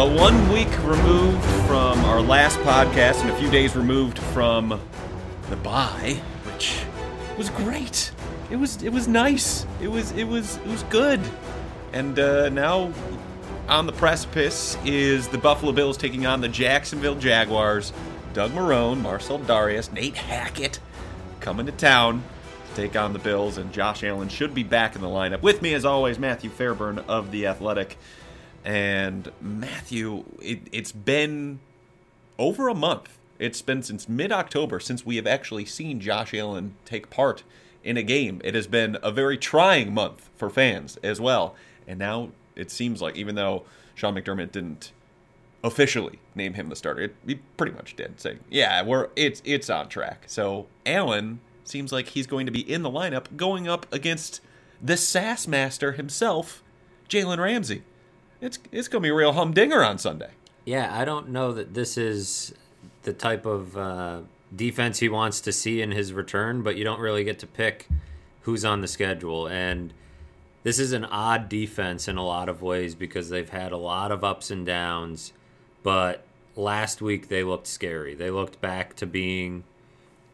One week removed from our last podcast and a few days removed from the bye, which was great. It was it was nice. It was it was it was good. And uh, now on the precipice is the Buffalo Bills taking on the Jacksonville Jaguars. Doug Marrone, Marcell Dareus, Nate Hackett coming to town to take on the Bills, and Josh Allen should be back in the lineup. With me, as always, Matthew Fairburn of The Athletic. And Matthew, it, it's been over a month. It's been since mid October since we have actually seen Josh Allen take part in a game. It has been a very trying month for fans as well. And now it seems like, even though Sean McDermott didn't officially name him the starter. It, he pretty much did, saying, "Yeah, we're it's it's on track." So Allen seems like he's going to be in the lineup, going up against the Sass Master himself, Jalen Ramsey. It's it's to be a real humdinger on Sunday. Yeah, I don't know that this is the type of uh, defense he wants to see in his return, but you don't really get to pick who's on the schedule and. This is an odd defense in a lot of ways because they've had a lot of ups and downs but last week they looked scary. They looked back to being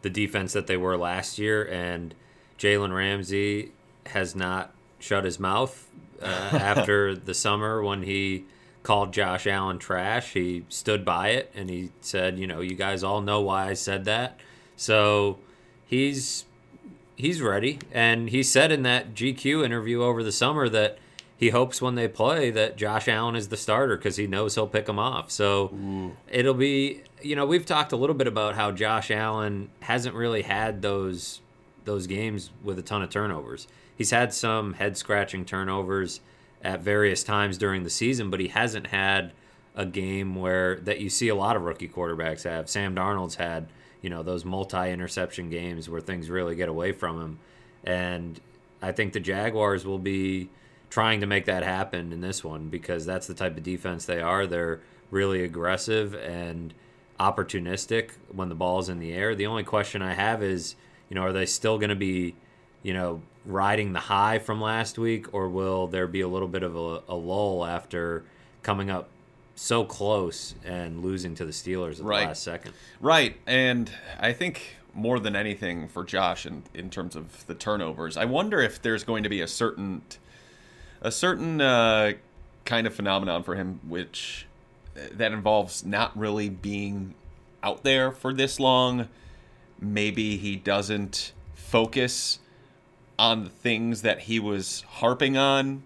the defense that they were last year, and Jalen Ramsey has not shut his mouth uh, after the summer when he called Josh Allen trash. He stood by it and he said, "You know, you guys all know why I said that." So he's he's ready, and he said in that GQ interview over the summer that he hopes when they play that Josh Allen is the starter because he knows he'll pick him off. So Ooh. it'll be, you know, we've talked a little bit about how Josh Allen hasn't really had those those games with a ton of turnovers. He's had some head scratching turnovers at various times during the season, but he hasn't had a game where that you see a lot of rookie quarterbacks have. Sam Darnold's had, you know, those multi interception games where things really get away from him. And I think the Jaguars will be trying to make that happen in this one because that's the type of defense they are. They're really aggressive and opportunistic when the ball's in the air. The only question I have is, you know, are they still going to be, you know, riding the high from last week, or will there be a little bit of a, a lull after coming up so close and losing to the Steelers at right. the last second? Right, and I think more than anything for Josh in in terms of the turnovers, I wonder if there's going to be a certain a certain uh, kind of phenomenon for him, which that involves not really being out there for this long. Maybe he doesn't focus on the things that he was harping on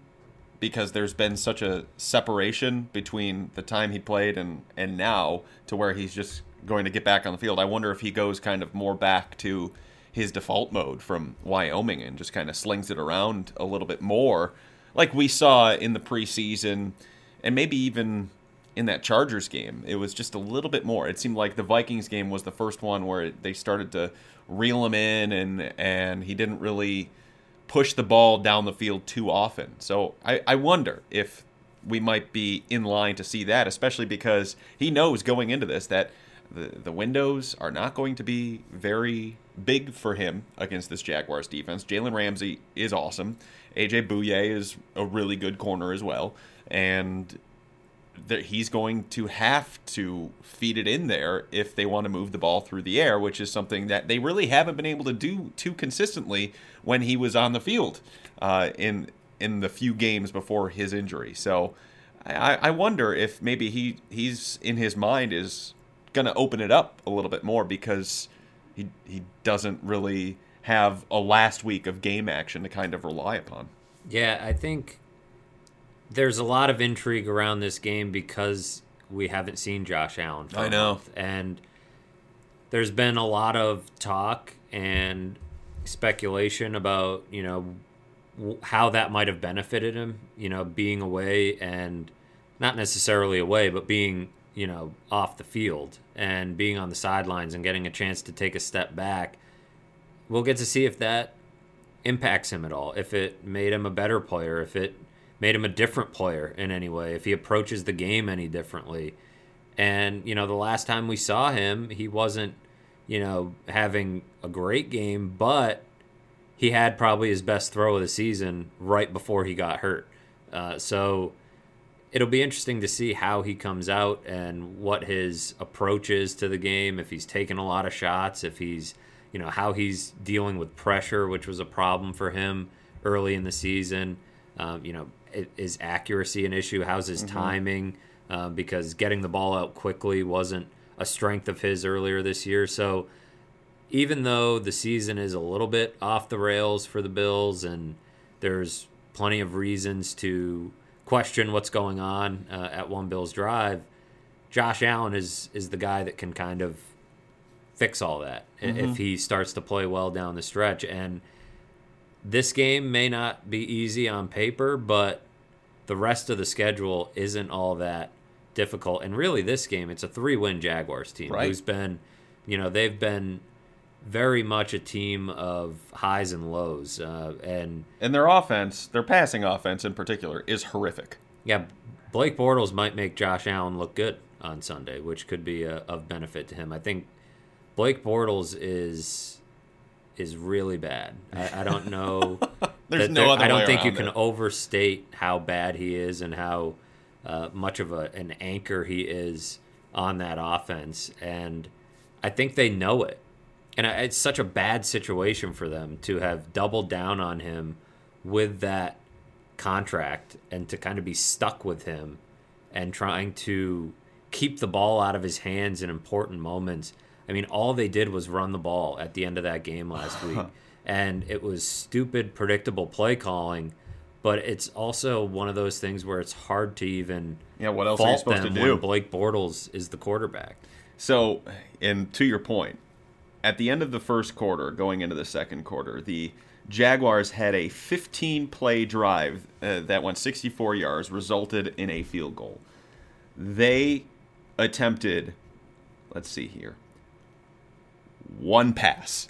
because there's been such a separation between the time he played and and now to where he's just going to get back on the field. I wonder if he goes kind of more back to his default mode from Wyoming and just kind of slings it around a little bit more like we saw in the preseason and maybe even in that Chargers game. It was just a little bit more. It seemed like the Vikings game was the first one where they started to reel him in and and he didn't really push the ball down the field too often. So I, I wonder if we might be in line to see that, especially because he knows going into this that the, the windows are not going to be very big for him against this Jaguars defense. Jalen Ramsey is awesome. AJ Bouye is a really good corner as well, and that he's going to have to feed it in there if they want to move the ball through the air, which is something that they really haven't been able to do too consistently when he was on the field uh, in in the few games before his injury. So I, I wonder if maybe he he's in his mind is going to open it up a little bit more because he he doesn't really have a last week of game action to kind of rely upon. Yeah, I think there's a lot of intrigue around this game because we haven't seen Josh Allen. I know, and there's been a lot of talk and speculation about you know how that might have benefited him. You know, being away and not necessarily away, but being you know off the field and being on the sidelines and getting a chance to take a step back we'll get to see if that impacts him at all. If it made him a better player, if it made him a different player in any way, if he approaches the game any differently. And, you know, the last time we saw him, he wasn't, you know, having a great game, but he had probably his best throw of the season right before he got hurt. Uh, so it'll be interesting to see how he comes out and what his approach is to the game. If he's taking a lot of shots, if he's, you know, how he's dealing with pressure, which was a problem for him early in the season. Um, you know, is accuracy an issue? How's his mm-hmm. timing? Uh, because getting the ball out quickly wasn't a strength of his earlier this year. So even though the season is a little bit off the rails for the Bills and there's plenty of reasons to question what's going on uh, at One Bills Drive, Josh Allen is is the guy that can kind of fix all that mm-hmm. if he starts to play well down the stretch. And this game may not be easy on paper, but the rest of the schedule isn't all that difficult. And really, this game, it's a three win Jaguars team right. who's been, you know, they've been very much a team of highs and lows. Uh, and and their offense, their passing offense in particular, is horrific. Yeah, Blake Bortles might make Josh Allen look good on Sunday, which could be a, of benefit to him. I think Blake Bortles is is really bad. I, I don't know. There's no other. I don't think you can it. overstate how bad he is and how uh, much of a, an anchor he is on that offense. And I think they know it. And it's such a bad situation for them to have doubled down on him with that contract and to kind of be stuck with him and trying to keep the ball out of his hands in important moments I mean, all they did was run the ball at the end of that game last week. and it was stupid, predictable play calling. But it's also one of those things where it's hard to even yeah. What else are you supposed to do? Blake Bortles is the quarterback. So, and to your point, at the end of the first quarter, going into the second quarter, the Jaguars had a 15 play drive uh, that went 64 yards, resulted in a field goal. They attempted, let's see here, one pass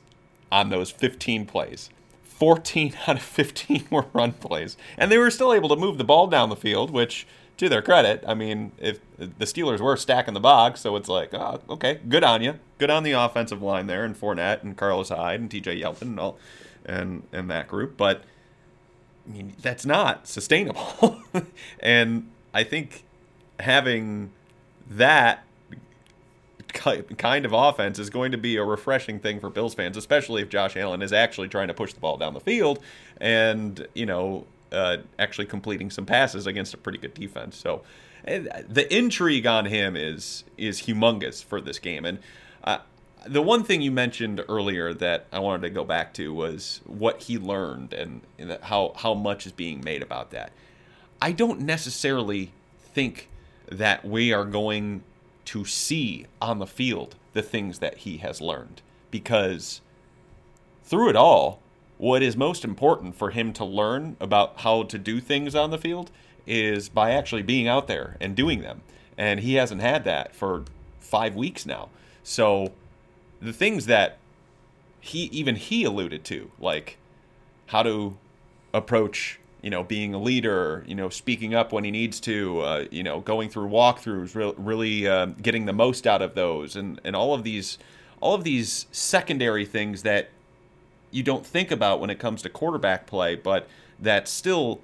on those 15 plays. 14 out of 15 were run plays. And they were still able to move the ball down the field, which, to their credit, I mean, if the Steelers were stacking the box, so it's like, oh, okay, good on you. Good on the offensive line there, and Fournette and Carlos Hyde and TJ Yeldon and all, and, and that group. But, I mean, that's not sustainable. and I think having that kind of offense is going to be a refreshing thing for Bills fans, especially if Josh Allen is actually trying to push the ball down the field and, you know, uh, actually completing some passes against a pretty good defense. So the intrigue on him is is humongous for this game. And uh, the one thing you mentioned earlier that I wanted to go back to was what he learned and, and how how much is being made about that. I don't necessarily think that we are going to see on the field the things that he has learned. Because through it all, what is most important for him to learn about how to do things on the field is by actually being out there and doing them. And he hasn't had that for five weeks now. So the things that he even he alluded to, like how to approach you know, being a leader, you know, speaking up when he needs to, uh, you know, going through walkthroughs, re- really uh, getting the most out of those, and and all of these, all of these secondary things that you don't think about when it comes to quarterback play, but that's still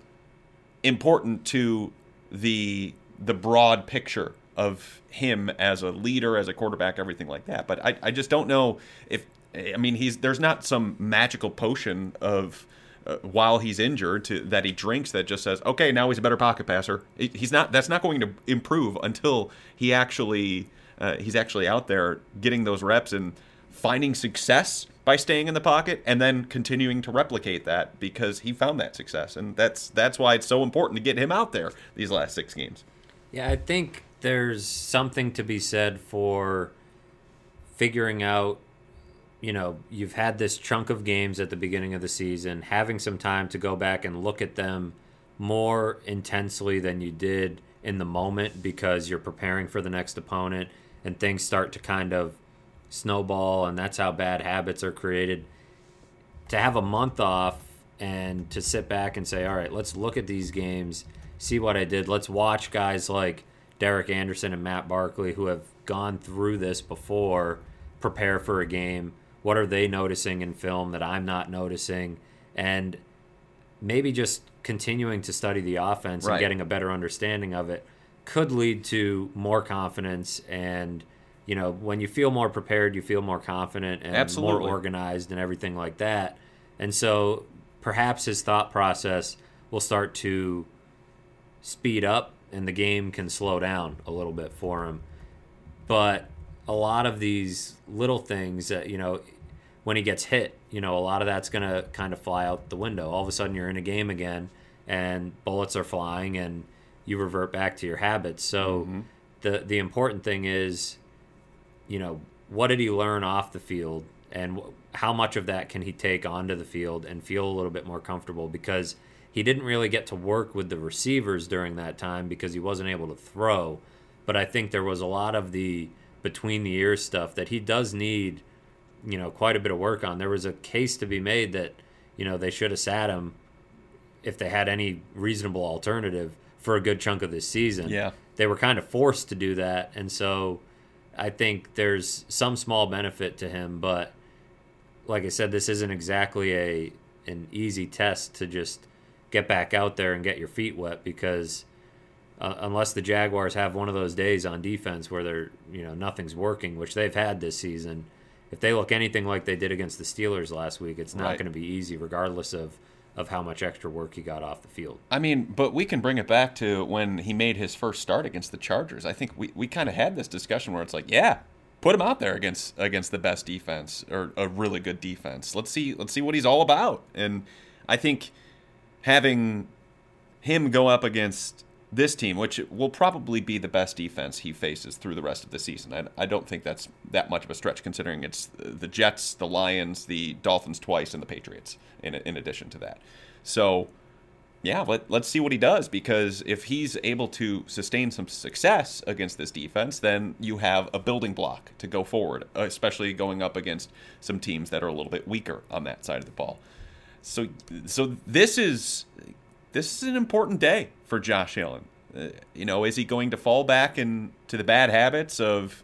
important to the the broad picture of him as a leader, as a quarterback, everything like that. But I, I just don't know if I mean he's there's not some magical potion of uh, while he's injured to that he drinks that just says, okay, now he's a better pocket passer. He's not. That's not going to improve until he actually uh, he's actually out there getting those reps and finding success by staying in the pocket and then continuing to replicate that because he found that success and that's that's why it's so important to get him out there these last six games. Yeah, I think there's something to be said for figuring out you know, you've had this chunk of games at the beginning of the season, having some time to go back and look at them more intensely than you did in the moment because you're preparing for the next opponent and things start to kind of snowball and that's how bad habits are created. To have a month off and to sit back and say, all right, let's look at these games, see what I did. Let's watch guys like Derek Anderson and Matt Barkley who have gone through this before prepare for a game what are they noticing in film that I'm not noticing? And maybe just continuing to study the offense right. and getting a better understanding of it could lead to more confidence and you know when you feel more prepared you feel more confident and Absolutely. more organized and everything like that and so perhaps his thought process will start to speed up and the game can slow down a little bit for him but a lot of these little things that you know when he gets hit you know a lot of that's going to kind of fly out the window. All of a sudden you're in a game again and bullets are flying and you revert back to your habits. So mm-hmm. the the important thing is you know what did he learn off the field and how much of that can he take onto the field and feel a little bit more comfortable? Because he didn't really get to work with the receivers during that time because he wasn't able to throw but I think there was a lot of the between the ears stuff that he does need you know quite a bit of work on there was a case to be made that you know they should have sat him if they had any reasonable alternative for a good chunk of this season Yeah. they were kind of forced to do that and so i think there's some small benefit to him but like i said this isn't exactly a an easy test to just get back out there and get your feet wet because uh, unless the jaguars have one of those days on defense where they're you know nothing's working which they've had this season if they look anything like they did against the steelers last week it's not Right. going to be easy regardless of of how much extra work he got off the field I mean, but we can bring it back to when he made his first start against the Chargers. I think we, we kind of had this discussion where it's like, yeah, put him out there against against the best defense or a really good defense. Let's see let's see what he's all about. And I think having him go up against this team, which will probably be the best defense he faces through the rest of the season. I, I don't think that's that much of a stretch considering it's the Jets, the Lions, the Dolphins twice, and the Patriots in, in addition to that. So, yeah, let, let's see what he does because if he's able to sustain some success against this defense, then you have a building block to go forward, especially going up against some teams that are a little bit weaker on that side of the ball. So, so this is this is an important day for Josh Allen. Uh, you know, is he going to fall back into the bad habits of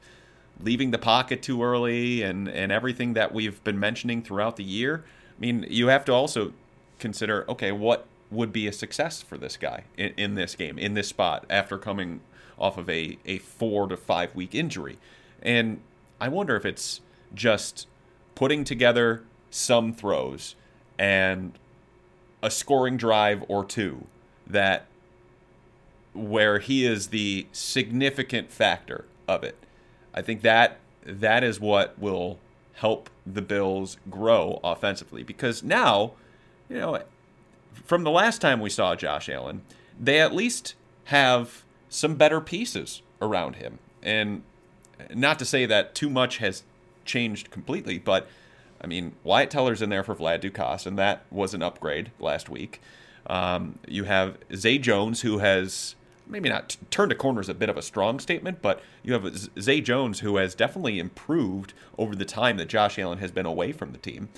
leaving the pocket too early and and everything that we've been mentioning throughout the year? I mean, you have to also consider okay, what would be a success for this guy in, in this game, in this spot, after coming off of a, a four to five week injury. And I wonder if it's just putting together some throws and a scoring drive or two that where he is the significant factor of it. I think that that is what will help the Bills grow offensively because now, you know, from the last time we saw Josh Allen, they at least have some better pieces around him. And not to say that too much has changed completely, but I mean, Wyatt Teller's in there for Vlad Ducasse, and that was an upgrade last week. Um, you have Zay Jones, who has maybe not t- turned a corner is a bit of a strong statement, but you have Z- Zay Jones, who has definitely improved over the time that Josh Allen has been away from the team,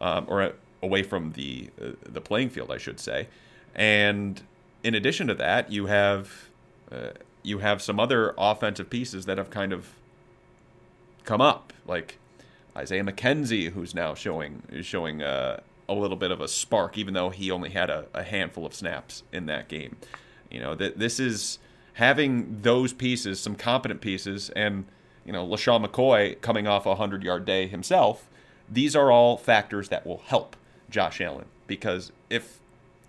um, or uh, away from the uh, the playing field, I should say. And in addition to that, you have uh, you have some other offensive pieces that have kind of come up, like Isaiah McKenzie, who's now showing showing uh, a little bit of a spark, even though he only had a, a handful of snaps in that game. You know that this is having those pieces, some competent pieces, and you know LeSean McCoy coming off a hundred yard day himself. These are all factors that will help Josh Allen because if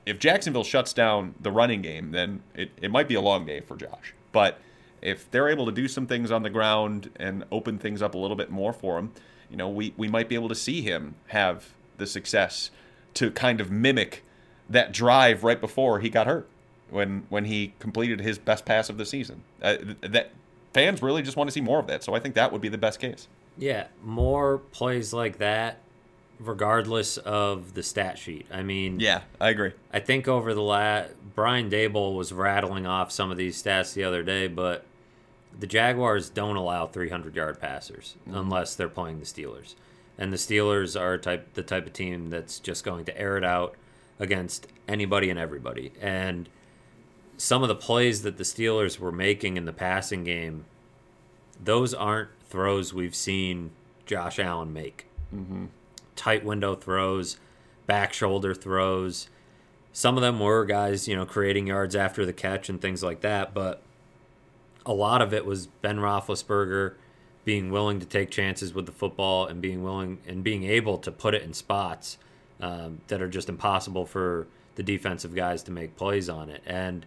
if Jacksonville shuts down the running game, then it, it might be a long day for Josh. But if they're able to do some things on the ground and open things up a little bit more for him, you know, we, we might be able to see him have the success to kind of mimic that drive right before he got hurt when when he completed his best pass of the season. Uh, that fans really just want to see more of that. So I think that would be the best case. Yeah, more plays like that, regardless of the stat sheet. I mean, Yeah, I agree. I think over the last, Brian Daboll was rattling off some of these stats the other day, but the Jaguars don't allow 300 yard passers unless they're playing the Steelers, and the Steelers are type the type of team that's just going to air it out against anybody and everybody. And some of the plays that the Steelers were making in the passing game, those aren't throws we've seen Josh Allen make. Mm-hmm. Tight window throws, back shoulder throws. Some of them were guys, you know, creating yards after the catch and things like that. But a lot of it was Ben Roethlisberger being willing to take chances with the football and being willing and being able to put it in spots um, that are just impossible for the defensive guys to make plays on it. And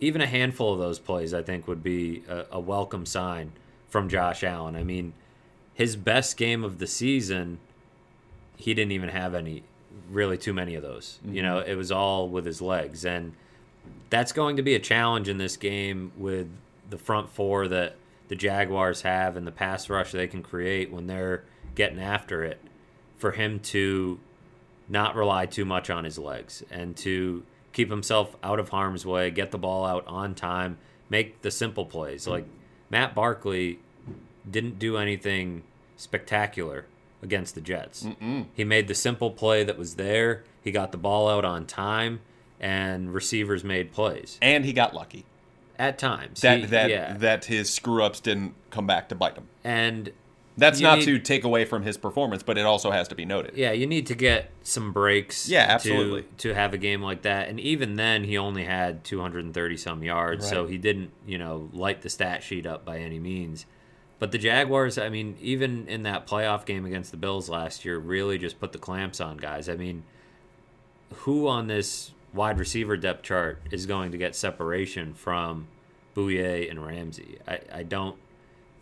even a handful of those plays, I think, would be a, a welcome sign from Josh Allen. I mean, his best game of the season, he didn't even have any, really too many of those. Mm-hmm. You know, it was all with his legs. And that's going to be a challenge in this game with the front four that the Jaguars have and the pass rush they can create when they're getting after it for him to not rely too much on his legs and to keep himself out of harm's way, get the ball out on time, make the simple plays. Like Matt Barkley didn't do anything spectacular against the Jets. Mm-mm. He made the simple play that was there. He got the ball out on time, and receivers made plays. And he got lucky at times. That he, that yeah. that his screw ups didn't come back to bite him. And that's not need, to take away from his performance, but it also has to be noted. Yeah, you need to get some breaks. Yeah, absolutely. To, to have a game like that, and even then, he only had 230 some yards, right. so he didn't, you know, light the stat sheet up by any means. But the Jaguars, I mean, even in that playoff game against the Bills last year, really just put the clamps on guys. I mean, who on this wide receiver depth chart is going to get separation from Bouye and Ramsey? I, I don't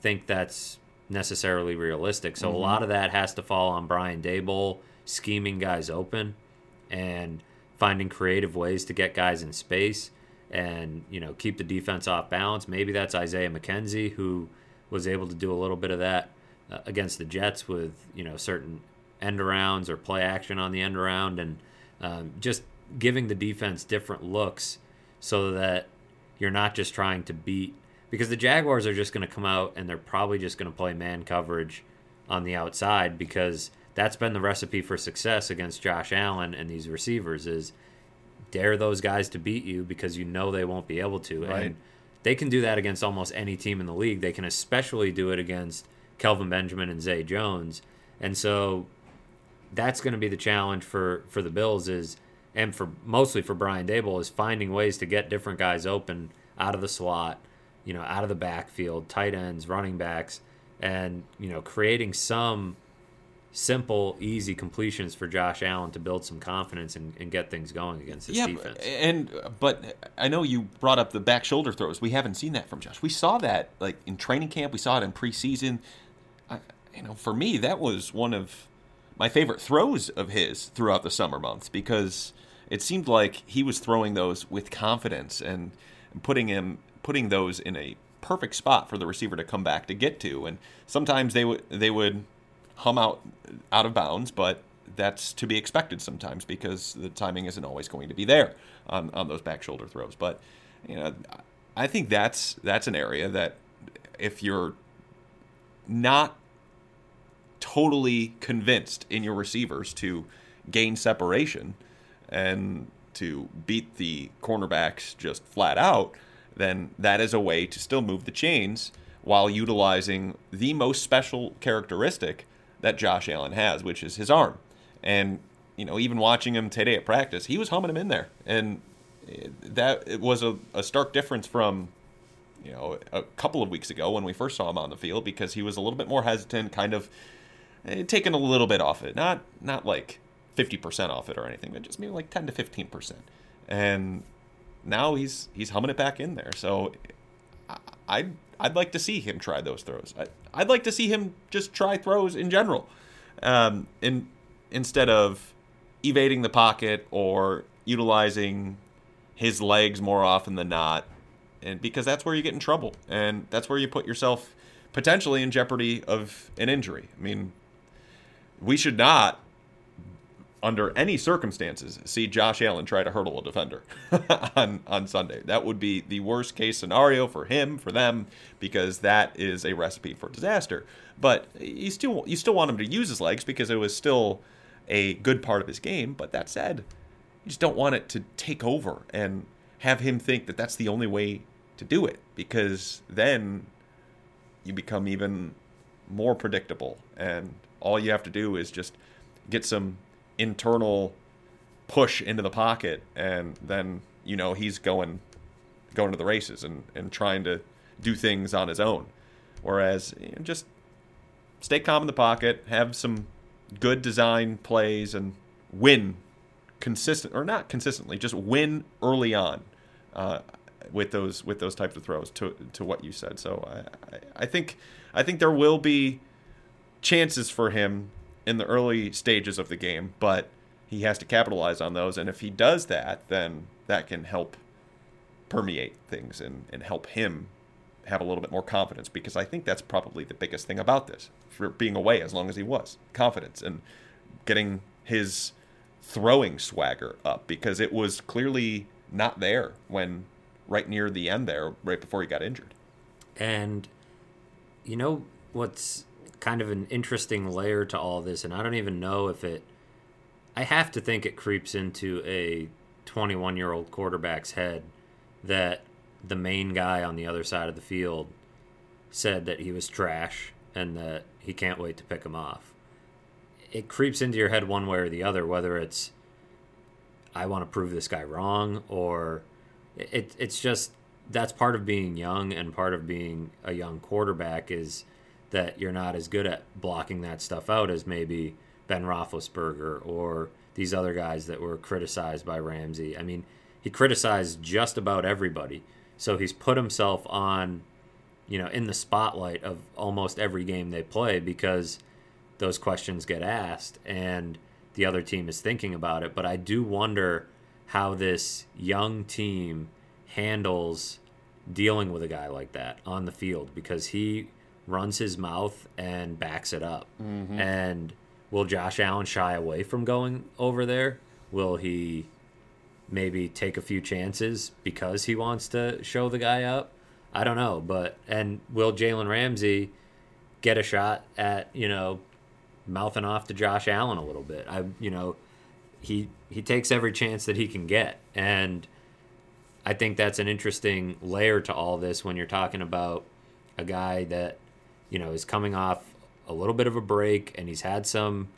think that's necessarily realistic. So mm-hmm. a lot of that has to fall on Brian Daboll scheming guys open and finding creative ways to get guys in space and you know keep the defense off balance. Maybe that's Isaiah McKenzie who was able to do a little bit of that uh, against the Jets with you know certain end arounds or play action on the end around and um, just giving the defense different looks so that you're not just trying to beat because the Jaguars are just going to come out and they're probably just going to play man coverage on the outside because that's been the recipe for success against Josh Allen and these receivers is dare those guys to beat you because you know they won't be able to. Right. And they can do that against almost any team in the league. They can especially do it against Kelvin Benjamin and Zay Jones. And so that's going to be the challenge for for the Bills is and for mostly for Brian Daboll is finding ways to get different guys open out of the slot you know, out of the backfield, tight ends, running backs, and you know, creating some simple, easy completions for Josh Allen to build some confidence and, and get things going against his yeah, defense. And but I know you brought up the back shoulder throws. We haven't seen that from Josh. We saw that like in training camp. We saw it in preseason. I, you know, for me, that was one of my favorite throws of his throughout the summer months because it seemed like he was throwing those with confidence and putting him putting those in a perfect spot for the receiver to come back to get to. And sometimes they would they would hum out out of bounds, but that's to be expected sometimes because the timing isn't always going to be there on, on those back shoulder throws. But you know, I think that's that's an area that if you're not totally convinced in your receivers to gain separation and to beat the cornerbacks just flat out, then that is a way to still move the chains while utilizing the most special characteristic that Josh Allen has, which is his arm. And you know, even watching him today at practice, he was humming him in there, and that was a, a stark difference from you know a couple of weeks ago when we first saw him on the field because he was a little bit more hesitant, kind of eh, taking a little bit off it, not not like fifty percent off it or anything, but just maybe like ten to fifteen percent. And now he's he's humming it back in there. So I'd I'd like to see him try those throws. I, I'd like to see him just try throws in general, um, in instead of evading the pocket or utilizing his legs more often than not, and because that's where you get in trouble, and that's where you put yourself potentially in jeopardy of an injury. I mean, we should not under any circumstances, see Josh Allen try to hurdle a defender on on Sunday. That would be the worst case scenario for him, for them, because that is a recipe for disaster. But you still you still want him to use his legs because it was still a good part of his game. But that said, you just don't want it to take over and have him think that that's the only way to do it because then you become even more predictable and all you have to do is just get some internal push into the pocket, and then you know he's going going to the races and, and trying to do things on his own. Whereas you know, just stay calm in the pocket, have some good design plays, and win consistent or not consistently, just win early on uh, with those with those types of throws. To to what you said, so I, I I think I think there will be chances for him in the early stages of the game, but he has to capitalize on those. And if he does that, then that can help permeate things and, and help him have a little bit more confidence because I think that's probably the biggest thing about this for being away as long as he was confidence and getting his throwing swagger up because it was clearly not there when right near the end there right before he got injured. And you know what's kind of an interesting layer to all this and I don't even know if it I have to think it creeps into a 21 year old quarterback's head that the main guy on the other side of the field said that he was trash and that he can't wait to pick him off. It creeps into your head one way or the other, whether it's I want to prove this guy wrong or it, it's just that's part of being young and part of being a young quarterback is that you're not as good at blocking that stuff out as maybe Ben Roethlisberger or these other guys that were criticized by Ramsey. I mean, he criticized just about everybody, so he's put himself on, you know, in the spotlight of almost every game they play because those questions get asked and the other team is thinking about it. But I do wonder how this young team handles dealing with a guy like that on the field because he runs his mouth and backs it up. Mm-hmm. And will Josh Allen shy away from going over there? Will he maybe take a few chances because he wants to show the guy up? I don't know, but and will Jalen Ramsey get a shot at you know mouthing off to Josh Allen a little bit? I you know he he takes every chance that he can get, and I think that's an interesting layer to all this when you're talking about a guy that you know is coming off a little bit of a break and he's had some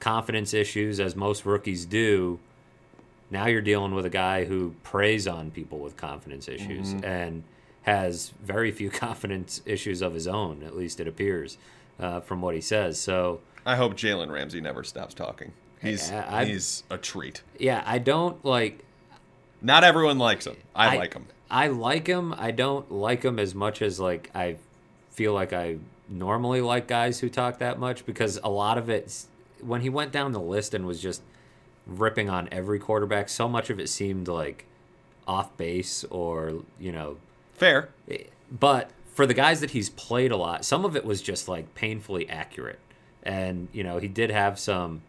confidence issues as most rookies do now you're dealing with a guy who preys on people with confidence issues mm-hmm. and has very few confidence issues of his own at least it appears uh, from what he says. So i hope jalen ramsey never stops talking. He's I, he's a treat. Yeah i don't like not everyone likes him. I, I like him. I like him. I don't like him as much as like i feel like i normally like guys who talk that much because a lot of it, when he went down the list and was just ripping on every quarterback, so much of it seemed like off base or, you know. Fair. Eh, but for the guys that he's played a lot, some of it was just like painfully accurate. And, you know, he did have some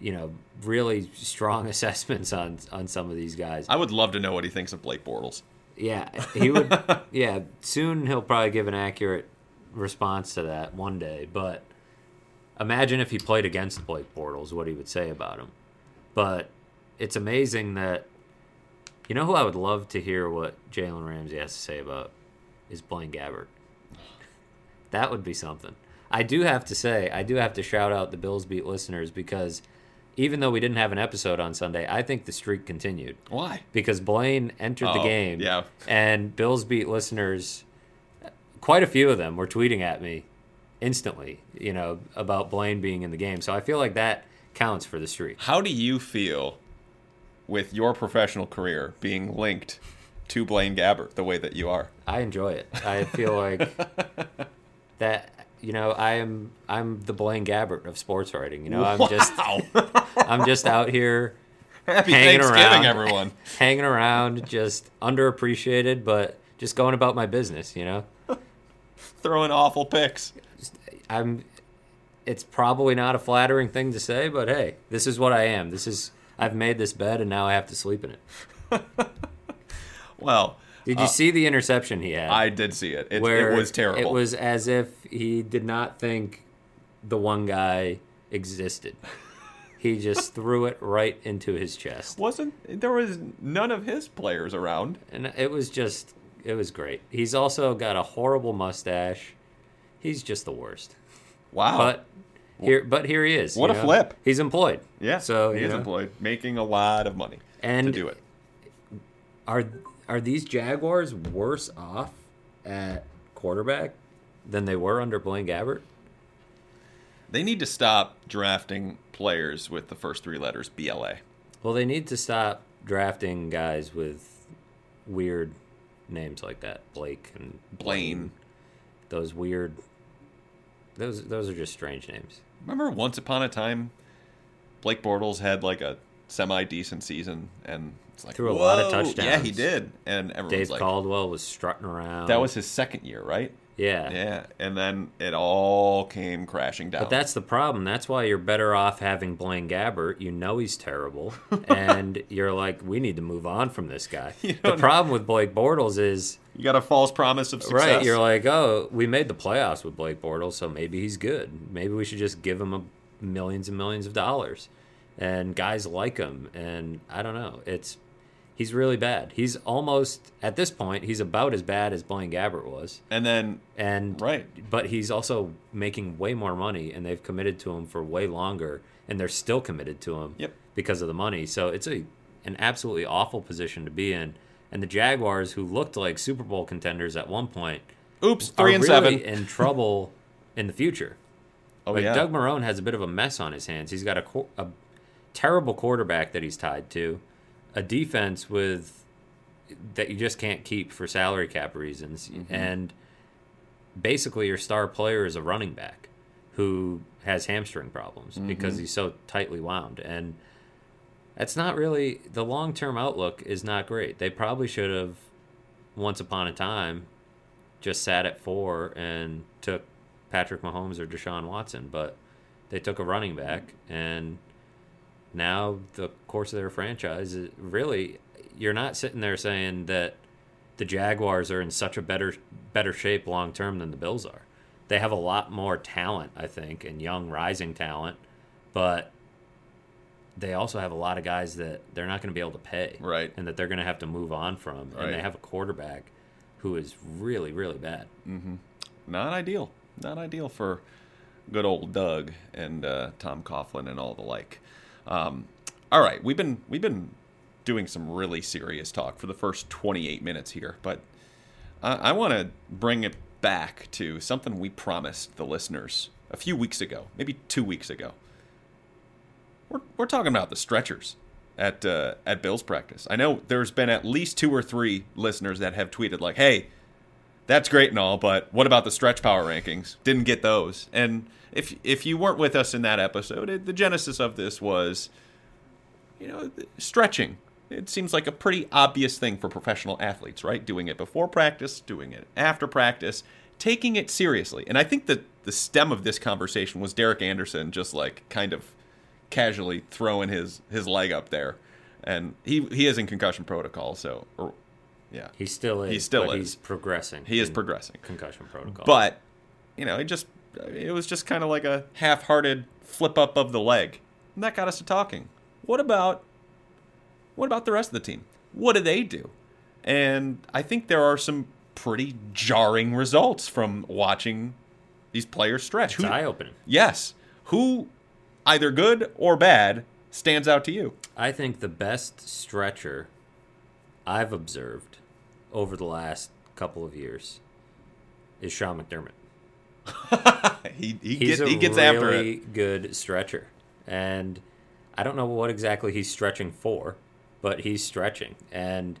you know, really strong assessments on on some of these guys. I would love to know what he thinks of Blake Bortles. Yeah, he would. yeah, soon he'll probably give an accurate response to that one day. But imagine if he played against Blake Bortles, what he would say about him. But it's amazing that you know who I would love to hear what Jalen Ramsey has to say about is Blaine Gabbert. That would be something. I do have to say, I do have to shout out the Bills Beat listeners because even though we didn't have an episode on Sunday, I think the streak continued. Why? Because Blaine entered oh, the game. Yeah. And Bills Beat listeners quite a few of them were tweeting at me instantly, you know, about Blaine being in the game. So I feel like that counts for the streak. How do you feel with your professional career being linked to Blaine Gabbert the way that you are? I enjoy it. I feel like that you know, I am I'm the Blaine Gabbert of sports writing. You know, I'm wow. just I'm just out here Happy hanging Thanksgiving, around, everyone. Hanging around, just underappreciated, but just going about my business, you know? Throwing awful picks. I'm. It's probably not a flattering thing to say, but hey, this is what I am. This is I've made this bed, and now I have to sleep in it. well, did you uh, see the interception he had? I did see it. It, it was terrible. It was as if he did not think the one guy existed. he just threw it right into his chest. Wasn't there was none of his players around? And it was just it was great. He's also got a horrible mustache. He's just the worst. Wow. But here, but here he is. What a know? flip! He's employed. Yeah. So he's employed, making a lot of money and to do it. Are are these Jaguars worse off at quarterback than they were under Blaine Gabbert? They need to stop drafting players with the first three letters BLA. Well, they need to stop drafting guys with weird names like that, Blake and Blaine. Those weird. Those those are just strange names. Remember once upon a time, Blake Bortles had like a semi decent season and it's like Threw a lot of touchdowns. Yeah, he did. And everyone's Dave like Caldwell was strutting around. that was his second year, right? Yeah. Yeah. And then it all came crashing down. But that's the problem. That's why you're better off having Blaine Gabbert. You know he's terrible, and you're like, we need to move on from this guy. The problem with Blake Bortles is you got a false promise of success. right. You're like, oh, we made the playoffs with Blake Bortles, so maybe he's good. Maybe we should just give him a millions and millions of dollars, and guys like him. And I don't know. It's he's really bad. He's almost at this point. He's about as bad as Blaine Gabbert was. and then and Right. but he's also making way more money and they've committed to him for way longer and they're still committed to him Yep. because of the money so it's a an absolutely awful position to be in and the jaguars who looked like super bowl contenders at one point oops, are three and really seven. in trouble in the future oh like yeah. doug marrone has a bit of a mess on his hands he's got a, a terrible quarterback that he's tied to a defense with that you just can't keep for salary cap reasons Mm-hmm. and basically your star player is a running back who has hamstring problems Mm-hmm. because he's so tightly wound and that's not really the long-term outlook is not great they probably should have once upon a time just sat at four and took Patrick Mahomes or Deshaun Watson but they took a running back and now the course of their franchise is really you're not sitting there saying that the Jaguars are in such a better better shape long term than the Bills are. They have a lot more talent, I think, and young rising talent, but they also have a lot of guys that they're not going to be able to pay, Right. And that they're going to have to move on from, and they have a quarterback who is really, really bad. Not ideal. Not ideal for good old Doug and uh, Tom Coughlin and all the like. Um, all right, we've been we've been doing some really serious talk for the first 28 minutes here, but I, I want to bring it back to something we promised the listeners a few weeks ago, maybe two weeks ago. We're, we're talking about the stretchers at uh, at Bills practice. I know there's been at least two or three listeners that have tweeted like, "Hey, that's great and all, but what about the stretch power rankings? Didn't get those." And if if you weren't with us in that episode, it, the genesis of this was, you know, stretching. It seems like a pretty obvious thing for professional athletes, right? Doing it before practice, doing it after practice, taking it seriously. And I think that the stem of this conversation was Derek Anderson just like kind of casually throwing his his leg up there. And he he is in concussion protocol, so or, yeah. He still is. He still is. He's progressing. He is progressing. concussion protocol. But you know, it just it was just kind of like a half-hearted flip up of the leg, and that got us to talking. What about what about the rest of the team? What do they do? And I think there are some pretty jarring results from watching these players stretch. it's eye opening. yes, who either good or bad stands out to you? I think the best stretcher I've observed over the last couple of years is Sean McDermott. he he, He's get, a he gets really after it. good stretcher, and I don't know what exactly he's stretching for, but he's stretching, and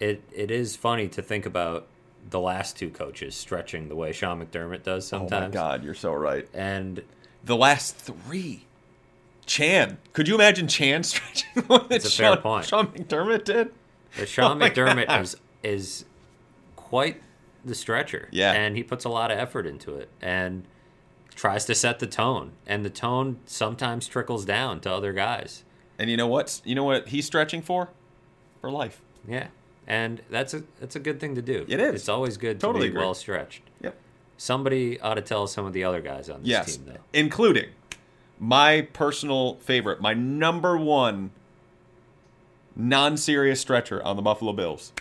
it it is funny to think about the last two coaches stretching the way Sean McDermott does sometimes. Oh my. God, you're so right. And The last three. Chan. Could you imagine Chan stretching the way that It's a fair Sean. Sean McDermott did? But Sean Oh McDermott God. is is quite the stretcher. Yeah. And he puts a lot of effort into it and tries to set the tone. And the tone sometimes trickles down to other guys. And you know what? You know what he's stretching for? For life. Yeah. And that's a that's a good thing to do. It is. It's always good to Totally be agree. well stretched. Yep. Somebody ought to tell some of the other guys on this Yes. team though. Including my personal favorite, my number one non-serious stretcher on the Buffalo Bills,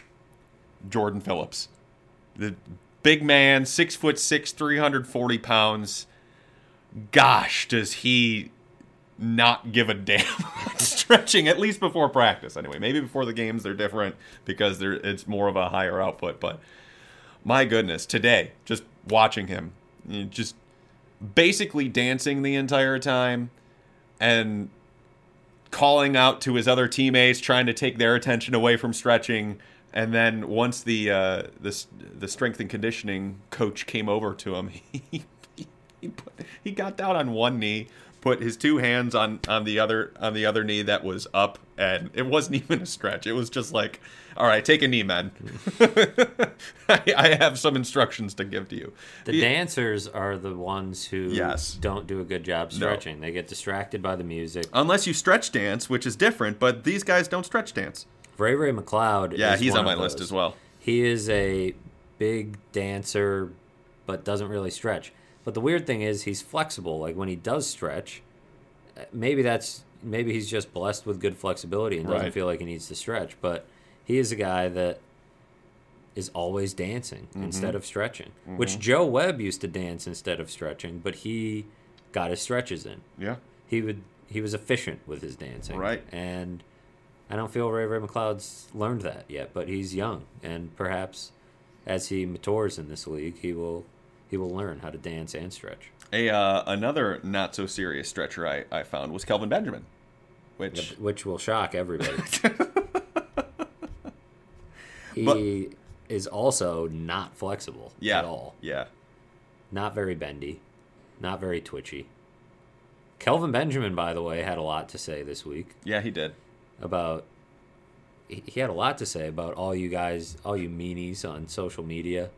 Jordan Phillips. The big man, six foot six, 340 pounds. Gosh, does he not give a damn stretching at least before practice anyway. Maybe before the games they're different because they're it's more of a higher output, but my goodness, today just watching him just basically dancing the entire time and calling out to his other teammates trying to take their attention away from stretching and then once the uh, the the strength and conditioning coach came over to him, he he, put, he got down on one knee, put his two hands on on the other on the other knee that was up, and it wasn't even a stretch. It was just like, all right, take a knee, man. I, I have some instructions to give to you. The He- dancers are the ones who Yes. don't do a good job stretching. They get distracted by the music. unless you stretch dance, which is different, but these guys don't stretch dance. Ray Ray McCloud. Yeah, is he's on my list as well. He is a big dancer, but doesn't really stretch. But the weird thing is, he's flexible. Like when he does stretch, maybe that's maybe he's just blessed with good flexibility and doesn't Right. feel like he needs to stretch. But he is a guy that is always dancing Mm-hmm. instead of stretching. Which Joe Webb used to dance instead of stretching, but he got his stretches in. Yeah. He would he was efficient with his dancing. Right. And I don't feel Ray Ray McCloud's learned that yet, but he's young and perhaps as he matures in this league, he will he will learn how to dance and stretch. A uh, another not so serious stretcher I, I found was Kelvin Benjamin, which which will shock everybody. he But- is also not flexible yeah at all. yeah Not very bendy, not very twitchy. Kelvin Benjamin, by the way, had a lot to say this week yeah he did about. He had a lot to say about all you guys, all you meanies on social media,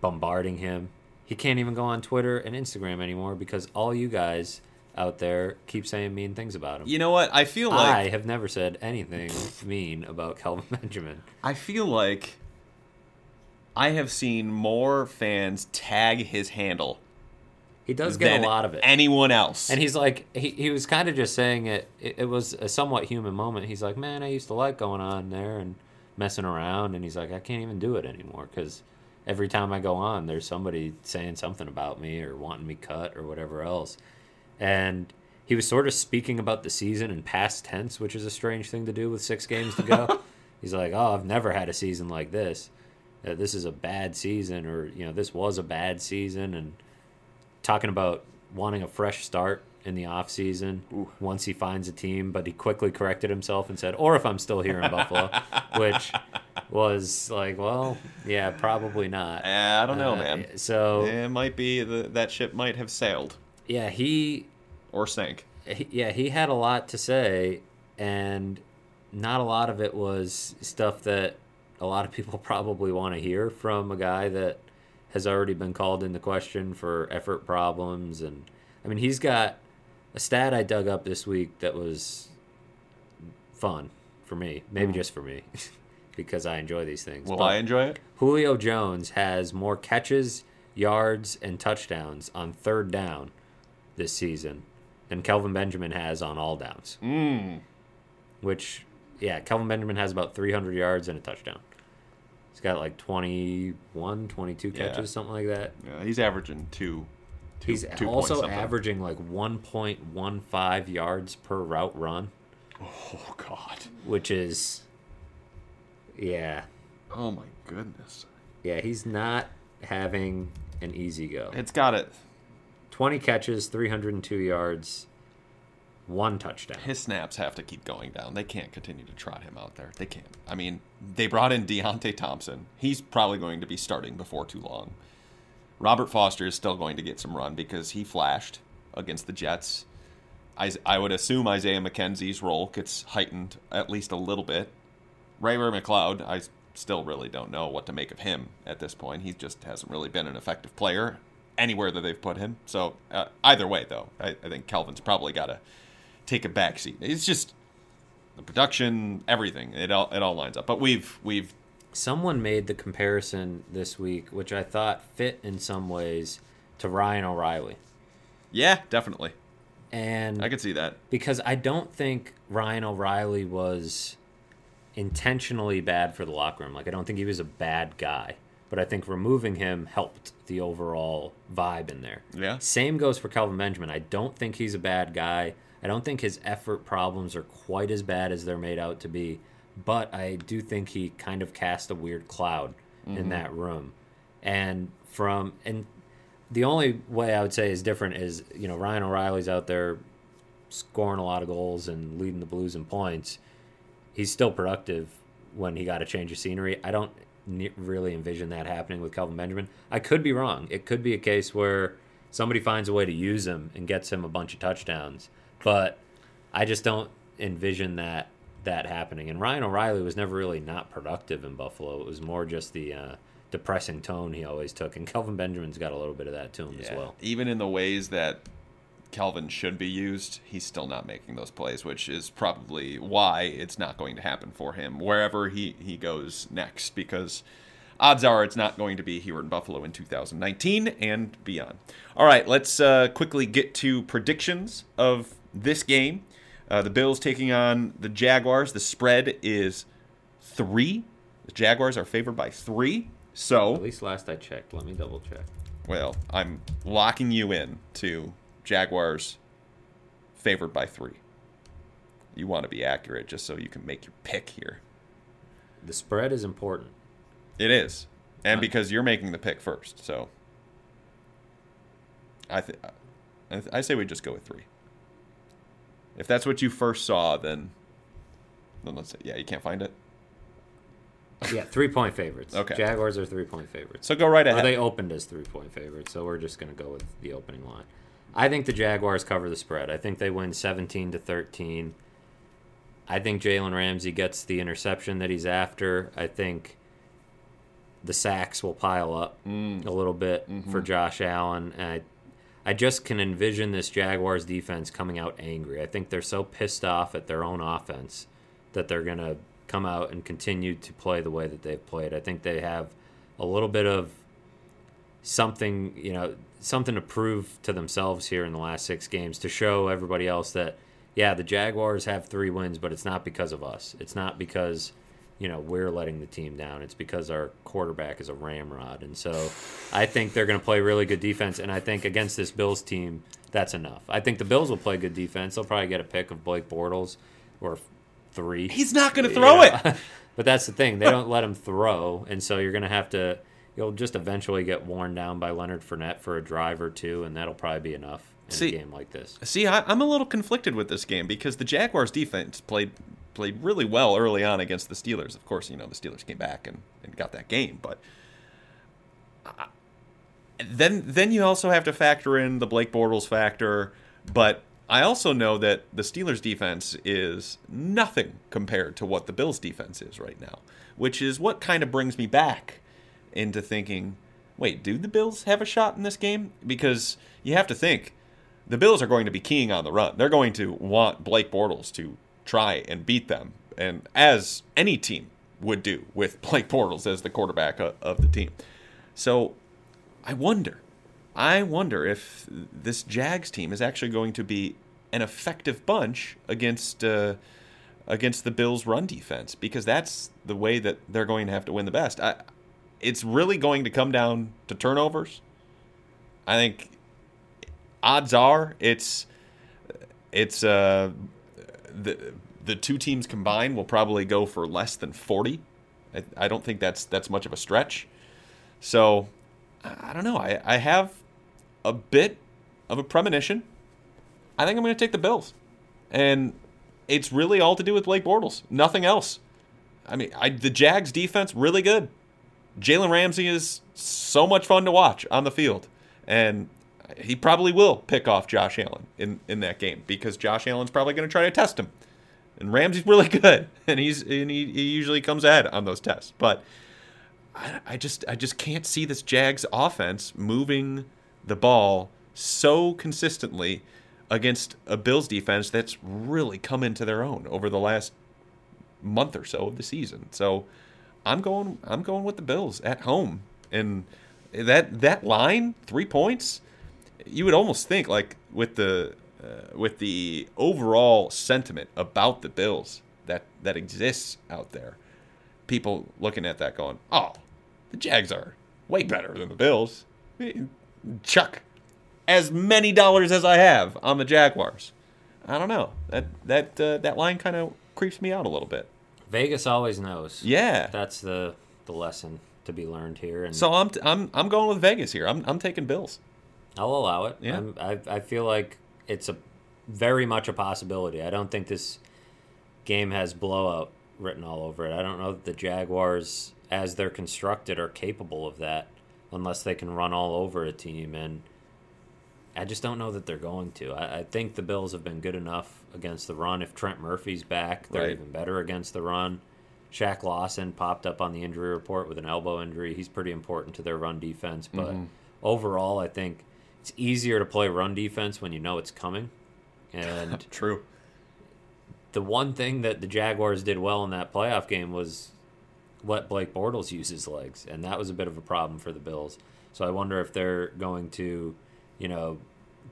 bombarding him. He can't even go on Twitter and Instagram anymore because all you guys out there keep saying mean things about him. You know what? I feel like I have never said anything mean about Kelvin Benjamin. I feel like I have seen more fans tag his handle He does get a lot of it. anyone else. And he's like, he, he was kind of just saying it, it. It was a somewhat human moment. He's like, man, I used to like going on there and messing around. And he's like, I can't even do it anymore because every time I go on, there's somebody saying something about me or wanting me cut or whatever else. And he was sort of speaking about the season in past tense, which is a strange thing to do with six games to go. he's like, oh, I've never had a season like this. Uh, this is a bad season, or you know, this was a bad season, and talking about wanting a fresh start in the off season once he finds a team, but he quickly corrected himself and said, "Or if I'm still here in Buffalo," which was like, well, yeah, probably not. I don't know, Uh, man. So It might be the, that ship might have sailed yeah, he, or sank. he, yeah, he had a lot to say, and not a lot of it was stuff that a lot of people probably want to hear from a guy that has already been called into question for effort problems and I mean he's got a stat I dug up this week that was fun for me, maybe just for me because I enjoy these things. But I enjoy it? Julio Jones has more catches, yards, and touchdowns on third down this season than Kelvin Benjamin has on all downs. Mm. Which, yeah, Kelvin Benjamin has about 300 yards and a touchdown. He's got like 21, 22 Yeah. catches, something like that. Yeah, he's averaging two. two He's two also averaging like 1.15 yards per route run, Oh God. which is, yeah, Oh my goodness. yeah, he's not having an easy go. It's got it. 20 catches, 302 yards, one touchdown. His snaps have to keep going down. They can't continue to trot him out there. They can't. I mean, they brought in Deonte Thompson. He's probably going to be starting before too long. Robert Foster is still going to get some run because he flashed against the Jets. I, I would assume Isaiah McKenzie's role gets heightened at least a little bit. Ray Ray McCloud, I still really don't know what to make of him at this point. He just hasn't really been an effective player anywhere that they've put him. So uh, either way, though, I, I think Kelvin's probably got to take a backseat. It's just the production, everything. It all it all lines up. But we've we've Someone made the comparison this week, which I thought fit in some ways to Ryan O'Reilly. yeah, definitely. And I could see that. because I don't think Ryan O'Reilly was intentionally bad for the locker room. Like I don't think he was a bad guy, but I think removing him helped the overall vibe in there. Yeah. Same goes for Kelvin Benjamin. I don't think he's a bad guy. I don't think his effort problems are quite as bad as they're made out to be, but I do think he kind of cast a weird cloud mm-hmm. in that room. And from and the only way I would say is different is, you know, Ryan O'Reilly's out there scoring a lot of goals and leading the Blues in points. He's still productive when he got a change of scenery. I don't really envision that happening with Kelvin Benjamin. I could be wrong. It could be a case where somebody finds a way to use him and gets him a bunch of touchdowns, but I just don't envision that that happening. And Ryan O'Reilly was never really not productive in Buffalo. It was more just the uh, depressing tone he always took, and Kelvin Benjamin's got a little bit of that to him yeah. as well. Even in the ways that Kelvin should be used, he's still not making those plays, which is probably why it's not going to happen for him wherever he, he goes next, because odds are it's not going to be here in Buffalo in 2019 and beyond. All right, let's uh, quickly get to predictions of this game. Uh, the Bills taking on the Jaguars. The spread is three. The Jaguars are favored by three. So at least last I checked. Let me double check. Well, I'm locking you in to Jaguars favored by three. You want to be accurate just so you can make your pick here. The spread is important. It is, and because you're making the pick first, so I think I say we just go with three. If that's what you first saw, then then let's say yeah, you can't find it. Yeah, three point favorites. Okay. Jaguars are three point favorites. So go right ahead. Or they opened as three point favorites, so we're just going to go with the opening line. I think the Jaguars cover the spread. I think they win 17 to 13. I think Jalen Ramsey gets the interception that he's after. I think the sacks will pile up mm. a little bit mm-hmm. for Josh Allen. And I, I just can envision this Jaguars defense coming out angry. I think they're so pissed off at their own offense that they're going to come out and continue to play the way that they've played. I think they have a little bit of something, you know, something to prove to themselves here in the last six games to show everybody else that, yeah, the Jaguars have three wins, but it's not because of us. It's not because, you know, we're letting the team down. It's because our quarterback is a ramrod. And so I think they're going to play really good defense. And I think against this Bills team, that's enough. I think the Bills will play good defense. They'll probably get a pick of Blake Bortles or three. He's not going to throw it. but that's the thing. They don't let him throw. And so you're going to have to you'll just eventually get worn down by Leonard Fournette for a drive or two, and that'll probably be enough in see, a game like this. See, I, am a little conflicted with this game because the Jaguars' defense played played really well early on against the Steelers. Of course, you know the Steelers came back and, and got that game, but then then you also have to factor in the Blake Bortles factor. But I also know that the Steelers' defense is nothing compared to what the Bills' defense is right now, which is what kind of brings me back into thinking, wait, do the Bills have a shot in this game? Because you have to think the Bills are going to be keying on the run. They're going to want Blake Bortles to try and beat them, and as any team would do with Blake Bortles as the quarterback of the team. So I wonder, I wonder if this Jags team is actually going to be an effective bunch against uh, against the Bills' run defense because that's the way that they're going to have to win the best. I it's really going to come down to turnovers. I think odds are it's it's uh the the two teams combined will probably go for less than 40. I, I don't think that's that's much of a stretch. So I don't know. I, I have a bit of a premonition. I think I'm going to take the Bills. And it's really all to do with Blake Bortles. Nothing else. I mean, I, the Jags defense really good. Jalen Ramsey is so much fun to watch on the field, and he probably will pick off Josh Allen in, in that game because Josh Allen's probably going to try to test him. And Ramsey's really good, and he's and he, he usually comes ahead on those tests. But I, I just I just can't see this Jags offense moving the ball so consistently against a Bills defense that's really come into their own over the last month or so of the season. So I'm going I'm going with the Bills at home. And that that line, 3 points, you would almost think like with the uh, with the overall sentiment about the Bills that that exists out there. People looking at that going, "Oh, the Jags are way better than the Bills." Chuck as many dollars as I have on the Jaguars. I don't know. That that uh, that line kind of creeps me out a little bit. Vegas always knows. Yeah. That's the the lesson to be learned here. And So I'm I'm I'm going with Vegas here. I'm I'm taking Bills. I'll allow it. Yeah. I'm, I I feel like it's a very much a possibility. I don't think this game has blowout written all over it. I don't know that the Jaguars, as they're constructed, are capable of that unless they can run all over a team. And I just don't know that they're going to. I, I think the Bills have been good enough against the run. If Trent Murphy's back, they're Right. even better against the run. Shaq Lawson popped up on the injury report with an elbow injury. He's pretty important to their run defense. But mm-hmm. overall, I think it's easier to play run defense when you know it's coming. And True. the one thing that the Jaguars did well in that playoff game was let Blake Bortles use his legs, and that was a bit of a problem for the Bills. So I wonder if they're going to, you know,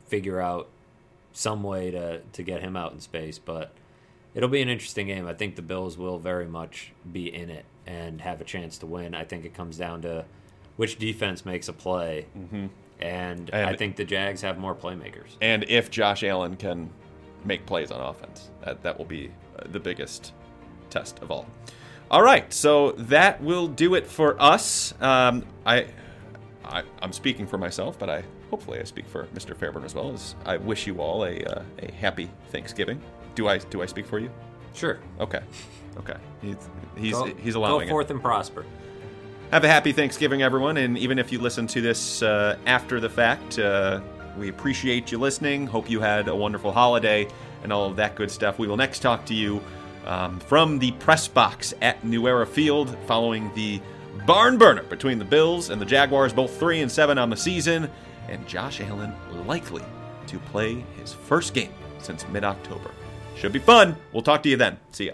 figure out some way to to get him out in space. But it'll be an interesting game. I think the Bills will very much be in it and have a chance to win. I think it comes down to which defense makes a play, mm-hmm. And, And- I think the Jags have more playmakers. And if Josh Allen can make plays on offense, that that will be uh, the biggest test of all. All right, so that will do it for us. Um, I, I, I'm speaking for myself, but I hopefully I speak for Mr. Fairburn as well. As I wish you all a uh, a happy Thanksgiving. Do I do I speak for you? Sure, Okay, okay. He's he's go, he's allowing go it. forth and prosper. Have a happy Thanksgiving, everyone. And even if you listen to this uh, after the fact, uh, we appreciate you listening. Hope you had a wonderful holiday and all of that good stuff. We will next talk to you um, from the press box at New Era Field following the barn burner between the Bills and the Jaguars, both 3 and 7 on the season, and Josh Allen likely to play his first game since mid October. Should be fun. We'll talk to you then. See ya.